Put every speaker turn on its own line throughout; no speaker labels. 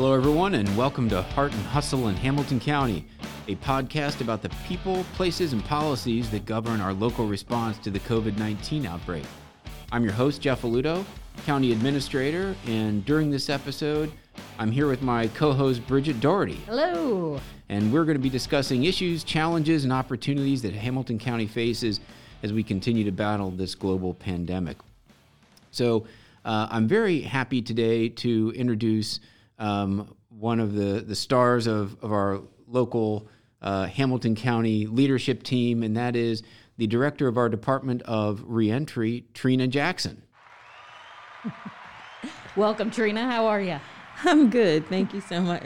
Hello, everyone, and welcome to Heart and Hustle in Hamilton County, a podcast about the people, places, and policies that govern our local response to the COVID 19 outbreak. I'm your host, Jeff Aluotto, County Administrator, and during this episode, I'm here with my co host, Bridget Doherty.
Hello.
And we're going to be discussing issues, challenges, and opportunities that Hamilton County faces as we continue to battle this global pandemic. So, uh, I'm very happy today to introduce um, one of the, the stars of, of our local uh, Hamilton County leadership team, and that is the director of our Department of Reentry, Trina Jackson.
Welcome, Trina. How are you?
I'm good. Thank you so much.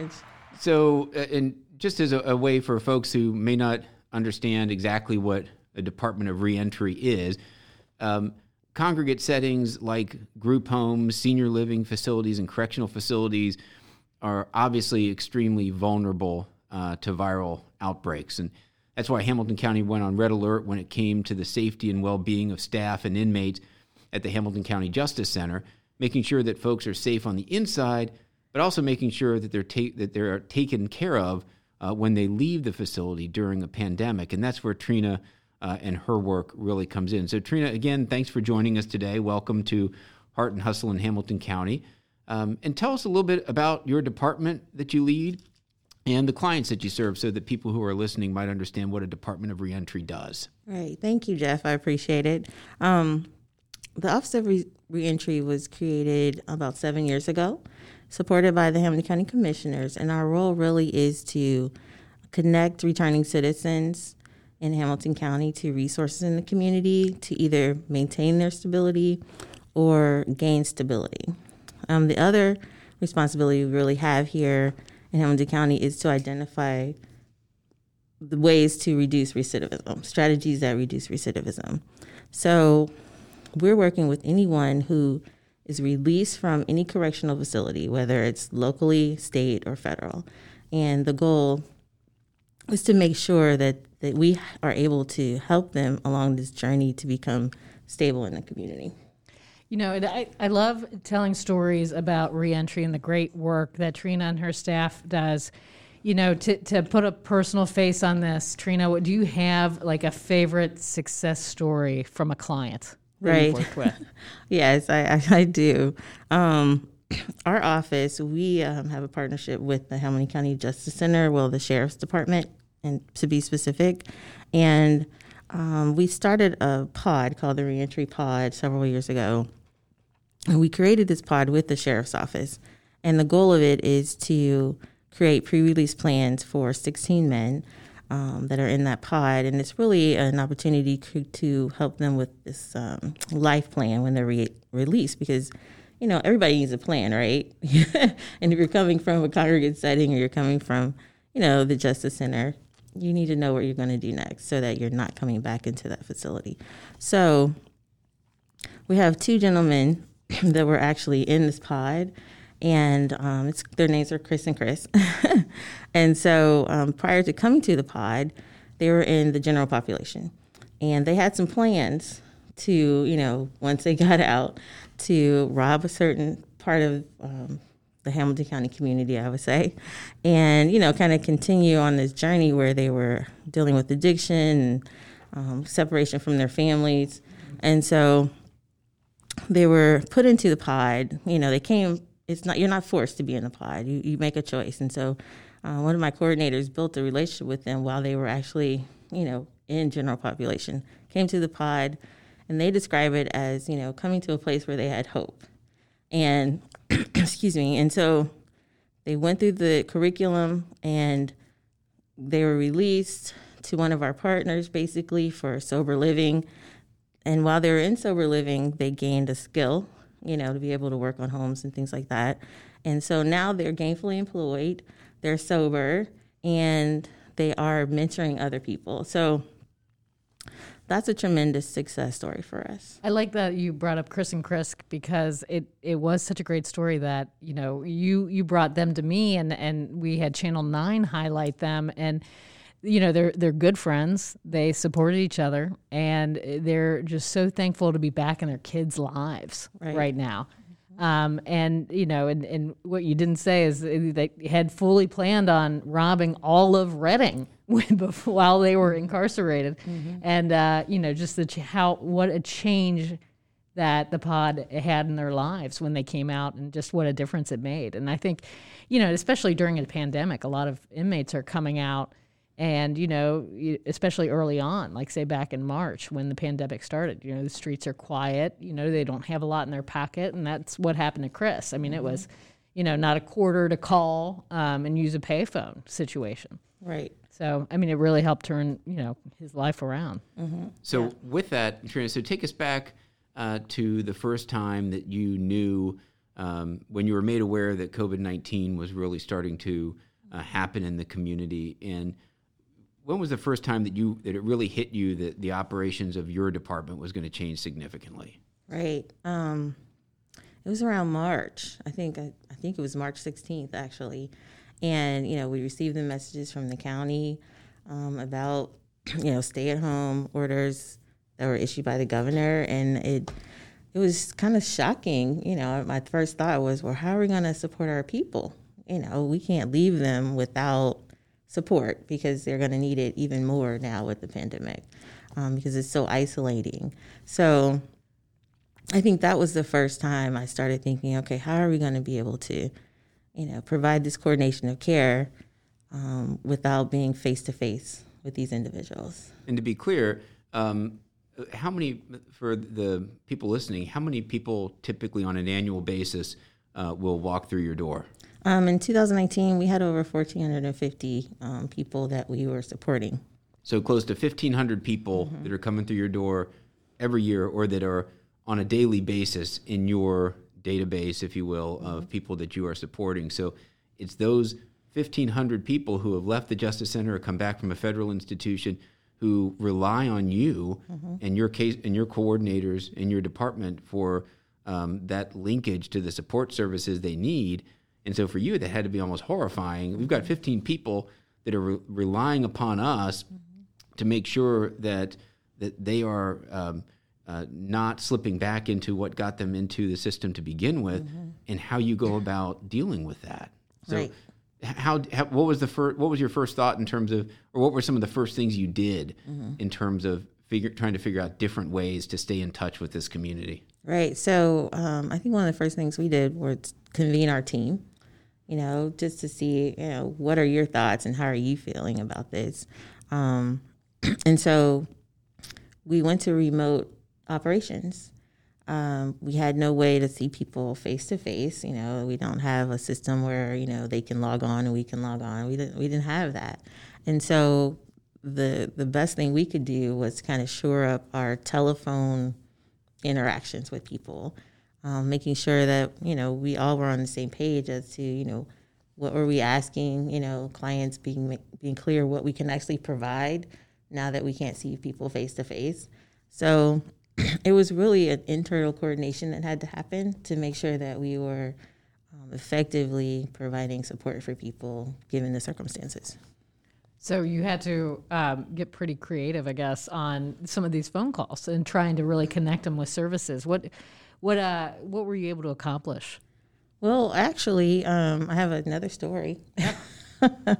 So, uh, and just as a, a, way for folks who may not understand exactly what a Department of Reentry is, um, congregate settings like group homes, senior living facilities, and correctional facilities are obviously extremely vulnerable uh, to viral outbreaks. And that's why Hamilton County went on red alert when it came to the safety and well being of staff and inmates at the Hamilton County Justice Center, making sure that folks are safe on the inside, but also making sure that they're, ta- that they're taken care of uh, when they leave the facility during a pandemic. And that's where Trina uh, and her work really comes in. So, Trina, again, thanks for joining us today. Welcome to Heart and Hustle in Hamilton County. Um, and tell us a little bit about your department that you lead and the clients that you serve so that people who are listening might understand what a Department of Reentry does.
Right. Thank you, Jeff. I appreciate it. Um, the Office of Re- Reentry was created about seven years ago, supported by the Hamilton County Commissioners, and our role really is to connect returning citizens in Hamilton County to resources in the community to either maintain their stability or gain stability. Um, the other responsibility we really have here in Hamilton County is to identify the ways to reduce recidivism, strategies that reduce recidivism. So we're working with anyone who is released from any correctional facility, whether it's locally, state, or federal. And the goal is to make sure that, that we are able to help them along this journey to become stable in the community.
You know, I, I love telling stories about reentry and the great work that Trina and her staff does. You know, to, to put a personal face on this, Trina, do you have like a favorite success story from a client?
Right. yes, I, I, I do. Um, our office, we um, have a partnership with the Hamilton County Justice Center, well, the Sheriff's Department, and to be specific. And um, we started a pod called the Reentry Pod several years ago. And we created this pod with the sheriff's office. And the goal of it is to create pre release plans for 16 men um, that are in that pod. And it's really an opportunity to help them with this um, life plan when they're re- released because, you know, everybody needs a plan, right? and if you're coming from a congregate setting or you're coming from, you know, the Justice Center, you need to know what you're going to do next so that you're not coming back into that facility. So we have two gentlemen that were actually in this pod, and um, it's their names are Chris and Chris. and so um, prior to coming to the pod, they were in the general population, and they had some plans to, you know, once they got out, to rob a certain part of um, the Hamilton County community, I would say, and you know, kind of continue on this journey where they were dealing with addiction and um, separation from their families, and so they were put into the pod. You know, they came. It's not you're not forced to be in the pod. You you make a choice, and so uh, one of my coordinators built a relationship with them while they were actually you know in general population. Came to the pod, and they describe it as you know coming to a place where they had hope, and excuse me, and so they went through the curriculum and they were released to one of our partners basically for sober living and while they were in sober living, they gained a skill, you know, to be able to work on homes and things like that. And so now they're gainfully employed, they're sober, and they are mentoring other people. So that's a tremendous success story for us.
I like that you brought up Chris and Chris because it, it was such a great story that you know you you brought them to me and and we had Channel Nine highlight them and you know they're they're good friends they supported each other and they're just so thankful to be back in their kids lives right, right now Um, and you know, and, and what you didn't say is they had fully planned on robbing all of Reading while they were incarcerated, mm-hmm. and uh, you know, just the ch- how what a change that the pod had in their lives when they came out, and just what a difference it made. And I think, you know, especially during a pandemic, a lot of inmates are coming out and, you know, especially early on, like say back in March when the pandemic started, you know, the streets are quiet, you know, they don't have a lot in their pocket. And that's what happened to Chris. I mean, mm-hmm. it was, you know, not a quarter to call um, and use a payphone situation.
Right.
So, I mean, it really helped turn, you know, his life around.
Mm-hmm. So, yeah. with that, Trina, so take us back uh, to the first time that you knew um, when you were made aware that COVID 19 was really starting to uh, happen in the community. And when was the first time that you that it really hit you that the operations of your department was going to change significantly?
Right. Um, it was around March. I think I, I think it was March 16th actually, and you know we received the messages from the county um, about you know stay at home orders that were issued by the governor, and it it was kind of shocking. You know, my first thought was, well, how are we going to support our people? You know, we can't leave them without support because they're going to need it even more now with the pandemic um, because it's so isolating. So I think that was the first time I started thinking, okay, how are we going to be able to, you know, provide this coordination of care um, without being face to face with these individuals?
And to be clear, um, how many for the people listening? How many people typically on an annual basis uh, will walk through your door?
Um, in 2019, we had over 1,450 um, people that we were supporting.
So close to 1,500 people mm-hmm. that are coming through your door every year or that are on a daily basis in your database, if you will, mm-hmm. of people that you are supporting. So it's those 1,500 people who have left the Justice Center or come back from a federal institution who rely on you mm-hmm. and your case and your coordinators in your department for um, that linkage to the support services they need and so for you, that had to be almost horrifying. We've got 15 people that are re- relying upon us mm-hmm. to make sure that that they are um, uh, not slipping back into what got them into the system to begin with, mm-hmm. and how you go about dealing with that. So, right. how, how, what was the first what was your first thought in terms of, or what were some of the first things you did mm-hmm. in terms of figure, trying to figure out different ways to stay in touch with this community?
Right. So um, I think one of the first things we did was convene our team you know, just to see, you know, what are your thoughts and how are you feeling about this? Um, and so we went to remote operations. Um, we had no way to see people face to face. You know, we don't have a system where you know they can log on and we can log on. We didn't. We didn't have that, and so the the best thing we could do was kind of shore up our telephone interactions with people um, making sure that you know we all were on the same page as to you know what were we asking you know clients being being clear what we can actually provide now that we can't see people face to face so it was really an internal coordination that had to happen to make sure that we were um, effectively providing support for people given the circumstances
so you had to um, get pretty creative, I guess, on some of these phone calls and trying to really connect them with services. What what uh what were you able to accomplish?
Well, actually, um, I have another story.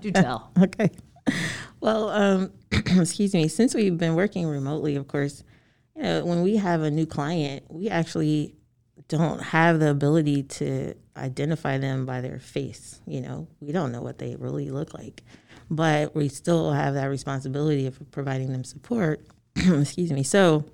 Do tell.
okay. Well, um, excuse me. Since we've been working remotely, of course, you know, when we have a new client, we actually don't have the ability to identify them by their face. You know, we don't know what they really look like, but we still have that responsibility of providing them support. excuse me. So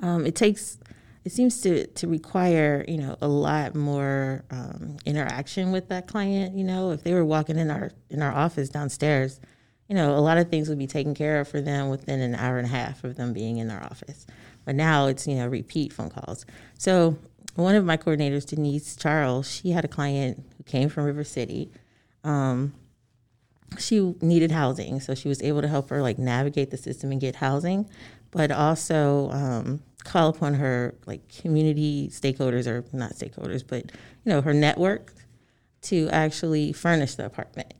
um, it takes it seems to to require you know a lot more um, interaction with that client. You know, if they were walking in our in our office downstairs, you know, a lot of things would be taken care of for them within an hour and a half of them being in our office. But now it's you know repeat phone calls. So one of my coordinators, Denise Charles, she had a client who came from River City. Um, she needed housing, so she was able to help her like navigate the system and get housing, but also um, call upon her like community stakeholders or not stakeholders, but you know her network to actually furnish the apartment.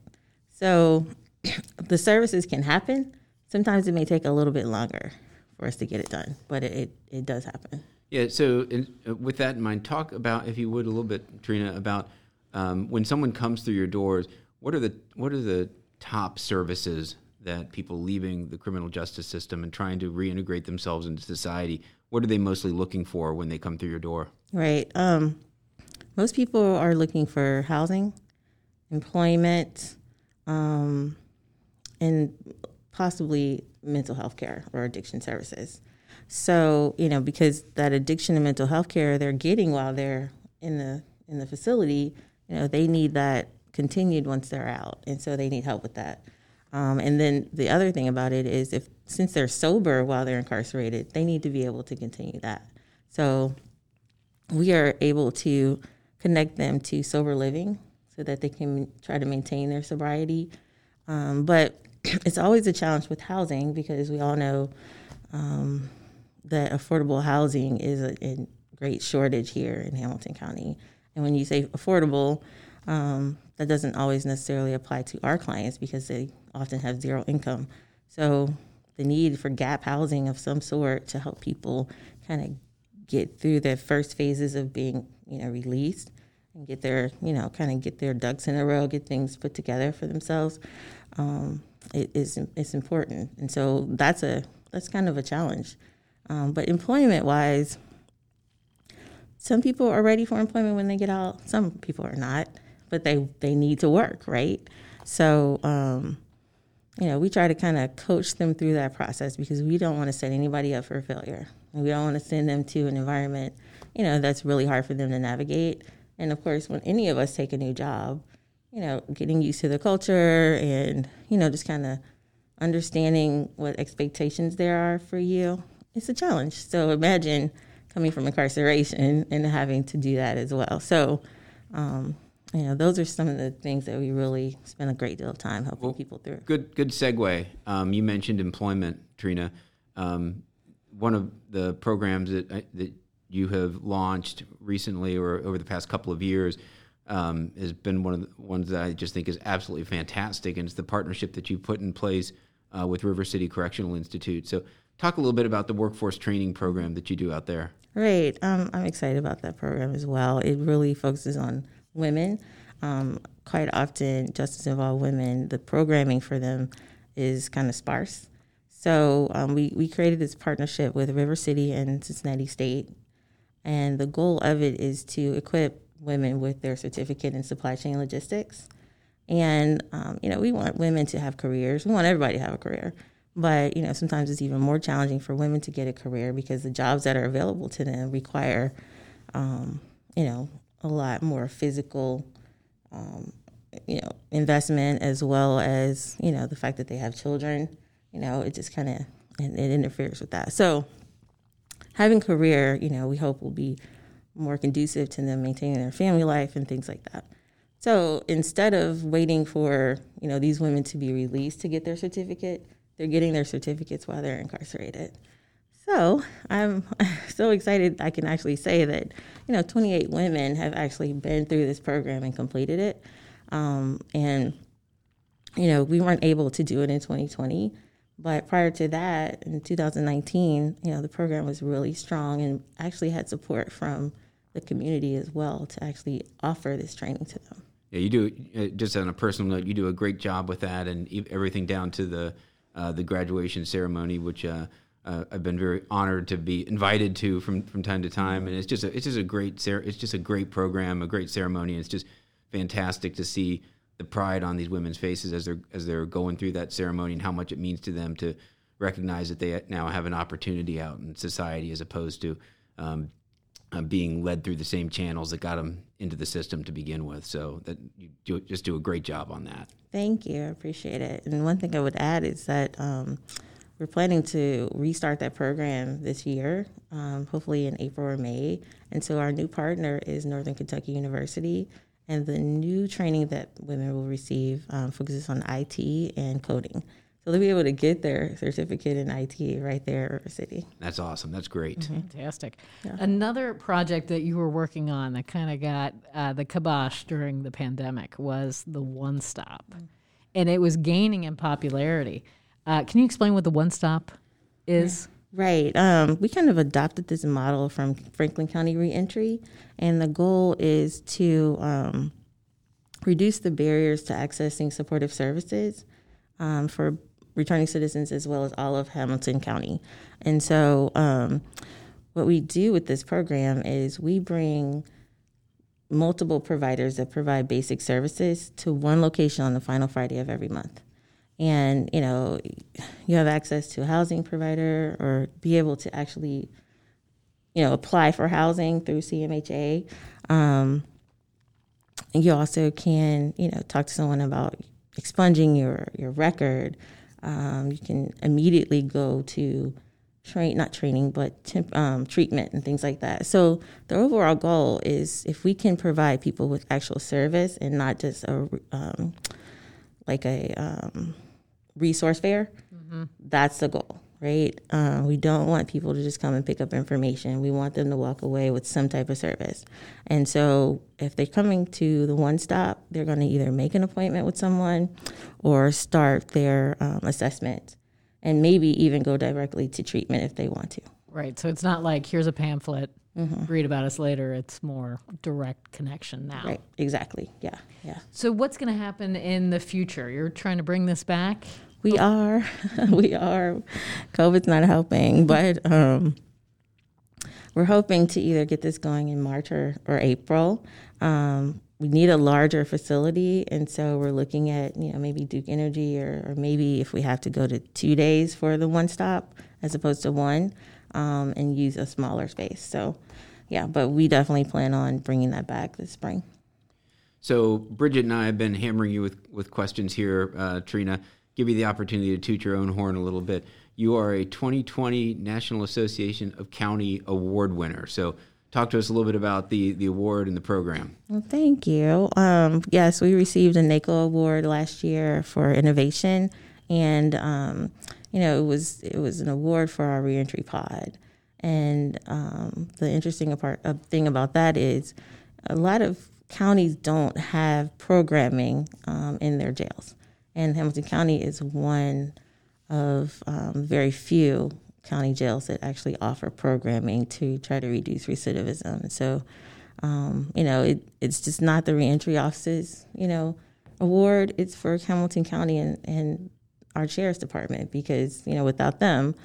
So the services can happen. Sometimes it may take a little bit longer for us to get it done, but it, it, it does happen.
Yeah. So, in, uh, with that in mind, talk about, if you would, a little bit, Trina, about um, when someone comes through your doors. What are the what are the top services that people leaving the criminal justice system and trying to reintegrate themselves into society? What are they mostly looking for when they come through your door?
Right. Um, most people are looking for housing, employment, um, and possibly mental health care or addiction services. So, you know, because that addiction and mental health care they're getting while they're in the in the facility, you know, they need that continued once they're out, and so they need help with that. Um, and then the other thing about it is, if since they're sober while they're incarcerated, they need to be able to continue that. So, we are able to connect them to sober living so that they can try to maintain their sobriety. Um, but it's always a challenge with housing because we all know um, that affordable housing is a, a, great shortage here in Hamilton County. And when you say affordable, um, that doesn't always necessarily apply to our clients because they often have zero income. So the need for gap housing of some sort to help people kind of get through the first phases of being, you know, released and get their, you know, kind of get their ducks in a row, get things put together for themselves. Um, it is it's important, and so that's a that's kind of a challenge. Um, but employment wise, some people are ready for employment when they get out. Some people are not, but they they need to work, right? So, um, you know, we try to kind of coach them through that process because we don't want to set anybody up for failure. We don't want to send them to an environment, you know, that's really hard for them to navigate. And of course, when any of us take a new job, you know, getting used to the culture and, you know, just kind of understanding what expectations there are for you, it's a challenge. So imagine coming from incarceration and having to do that as well. So, um, you know, those are some of the things that we really spend a great deal of time helping well, people through.
Good, good segue. Um, you mentioned employment, Trina. Um, one of the programs that that you have launched recently or over the past couple of years um, has been one of the ones that I just think is absolutely fantastic, and it's the partnership that you put in place uh, with River City Correctional Institute. So, talk a little bit about the workforce training program that you do out there.
Right, um, I'm excited about that program as well. It really focuses on women. Um, quite often, justice involved women, the programming for them is kind of sparse. So um, we, we created this partnership with River City and Cincinnati State. And the goal of it is to equip women with their certificate in supply chain logistics. And, um, you know, we want women to have careers. We want everybody to have a career. But, you know, sometimes it's even more challenging for women to get a career because the jobs that are available to them require, um, you know, a lot more physical, um, you know, investment as well as, you know, the fact that they have children. You know, it just kind of, it, it interferes with that. So having career, you know, we hope will be more conducive to them maintaining their family life and things like that. So instead of waiting for you know these women to be released to get their certificate, they're getting their certificates while they're incarcerated. So I'm so excited I can actually say that you know 28 women have actually been through this program and completed it, um, and you know we weren't able to do it in 2020. But prior to that, in 2019, you know, the program was really strong and actually had support from the community as well to actually offer this training to them.
Yeah, you do. Uh, just on a personal note, you do a great job with that, and everything down to the uh, the graduation ceremony, which uh, uh, I've been very honored to be invited to from, from time to time. And it's just a, it's just a great it's just a great program, a great ceremony. It's just fantastic to see the pride on these women's faces as they're as they're going through that ceremony and how much it means to them to recognize that they now have an opportunity out in society as opposed to um, uh, being led through the same channels that got them into the system to begin with. So that you do, just do a great job on that.
Thank you, I appreciate it. And one thing I would add is that um, we're planning to restart that program this year, um, hopefully in April or May. And so our new partner is Northern Kentucky University. And the new training that women will receive um, focuses on IT and coding. So they'll be able to get their certificate in IT right there at River City.
That's awesome. That's great.
Mm-hmm. Fantastic. Yeah. Another project that you were working on that kind of got uh, the kibosh during the pandemic was the One Stop, mm-hmm. and it was gaining in popularity. Uh, can you explain what the One Stop is?
Right. Um, we kind of adopted this model from Franklin County Reentry, and the goal is to um, reduce the barriers to accessing supportive services um, for returning citizens as well as all of Hamilton County. And so, um, what we do with this program is we bring multiple providers that provide basic services to one location on the final Friday of every month. And, you know, you have access to a housing provider or be able to actually, you know, apply for housing through CMHA. Um, you also can, you know, talk to someone about expunging your, your record. Um, you can immediately go to train, not training, but temp, um, treatment and things like that. So the overall goal is if we can provide people with actual service and not just a, um, like a um, resource fair, mm-hmm. that's the goal right? Uh, we don't want people to just come and pick up information. We want them to walk away with some type of service. And so, if they're coming to the one stop, they're going to either make an appointment with someone or start their um, assessment and maybe even go directly to treatment if they want to.
Right. So, it's not like here's a pamphlet. Mm-hmm. Read about us later. It's more direct connection now.
Right. Exactly. Yeah. Yeah.
So, what's going to happen in the future? You're trying to bring this back?
We are. we are. COVID's not helping, but um, we're hoping to either get this going in March or, or April. Um, we need a larger facility, and so we're looking at you know maybe Duke Energy or, or maybe if we have to go to two days for the one stop as opposed to one, um, and use a smaller space. So, yeah, but we definitely plan on bringing that back this spring.
So Bridget and I have been hammering you with with questions here, uh, Trina give you the opportunity to toot your own horn a little bit. You are a 2020 National Association of County Award winner. So, talk to us a little bit about the, the award and the program.
Well, thank you. Um, yes, we received a NACO award last year for innovation, and um, you know it was it was an award for our reentry pod. And um, the interesting part, uh, thing about that is a lot of counties don't have programming um, in their jails. And Hamilton County is one of um, very few county jails that actually offer programming to try to reduce recidivism. So, um, you know, it, it's just not the reentry offices, you know, award. It's for Hamilton County and, and our sheriff's department because, you know, without them,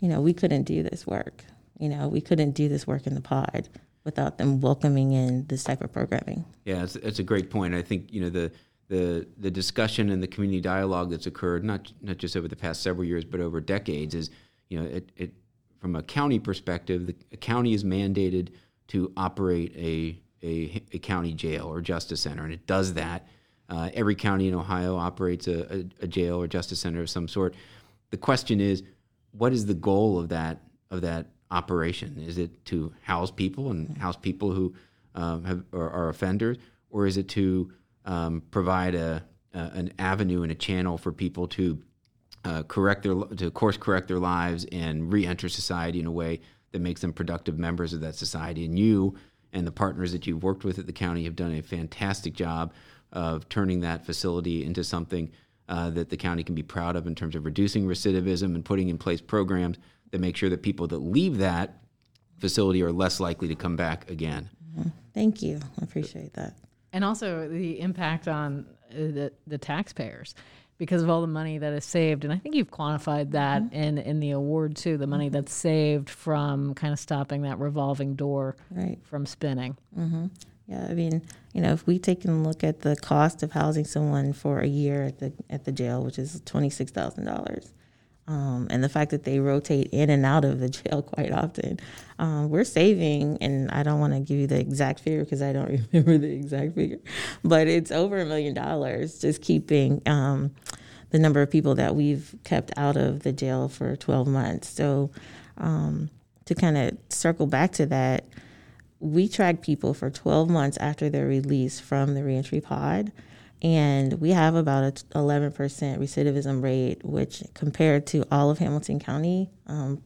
you know, we couldn't do this work. You know, we couldn't do this work in the pod without them welcoming in this type of programming.
Yeah, it's a great point. I think, you know, the the the discussion and the community dialogue that's occurred not not just over the past several years but over decades is you know it, it from a county perspective the county is mandated to operate a, a, a county jail or justice center and it does that uh, every county in Ohio operates a, a, a, jail or justice center of some sort the question is what is the goal of that of that operation is it to house people and house people who um, have are, are offenders or is it to um, provide a, a, an avenue and a channel for people to uh, correct their to course correct their lives and re-enter society in a way that makes them productive members of that society. And you and the partners that you've worked with at the county have done a fantastic job of turning that facility into something uh, that the county can be proud of in terms of reducing recidivism and putting in place programs that make sure that people that leave that facility are less likely to come back again.
Mm-hmm. Thank you. I appreciate that
and also the impact on uh, the, the taxpayers because of all the money that is saved. And I think you've quantified that mm-hmm. in, in the award too, the money that's saved from kind of stopping that revolving door right. from spinning.
Mm-hmm. Yeah, I mean, you know, if we take a look at the cost of housing someone for a year at the at the jail, which is twenty six thousand dollars, um, and the fact that they rotate in and out of the jail quite often, um, we're saving. And I don't want to give you the exact figure because I don't remember the exact figure, but it's over a million dollars just keeping um, the number of people that we've kept out of the jail for 12 months. So um, to kind of circle back to that, we track people for 12 months after they're released from the reentry pod and we have about a 11% recidivism rate, which compared to all of Hamilton County, um,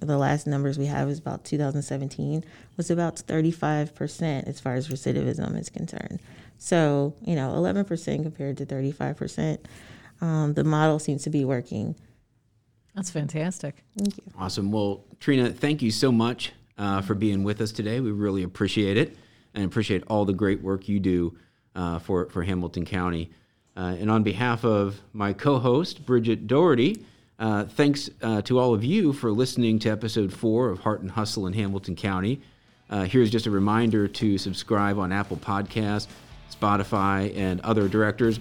the last numbers we have is about 2017 was about 35% as far as recidivism is concerned. So you know, 11% compared to 35%, um, the model seems to be working.
That's fantastic.
Thank you.
Awesome. Well, Trina, thank you so much uh, for being with us today. We really appreciate it and appreciate all the great work you do uh, for, for Hamilton County. Uh, and on behalf of my co host, Bridget Doherty, uh, thanks uh, to all of you for listening to episode four of Heart and Hustle in Hamilton County. Uh, here's just a reminder to subscribe on Apple Podcasts, Spotify, and other directors.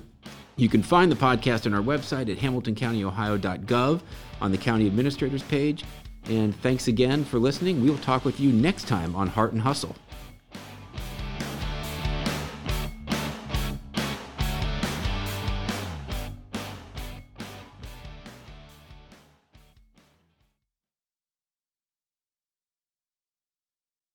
You can find the podcast on our website at hamiltoncountyohio.gov on the county administrators page. And thanks again for listening. We will talk with you next time on Heart and Hustle.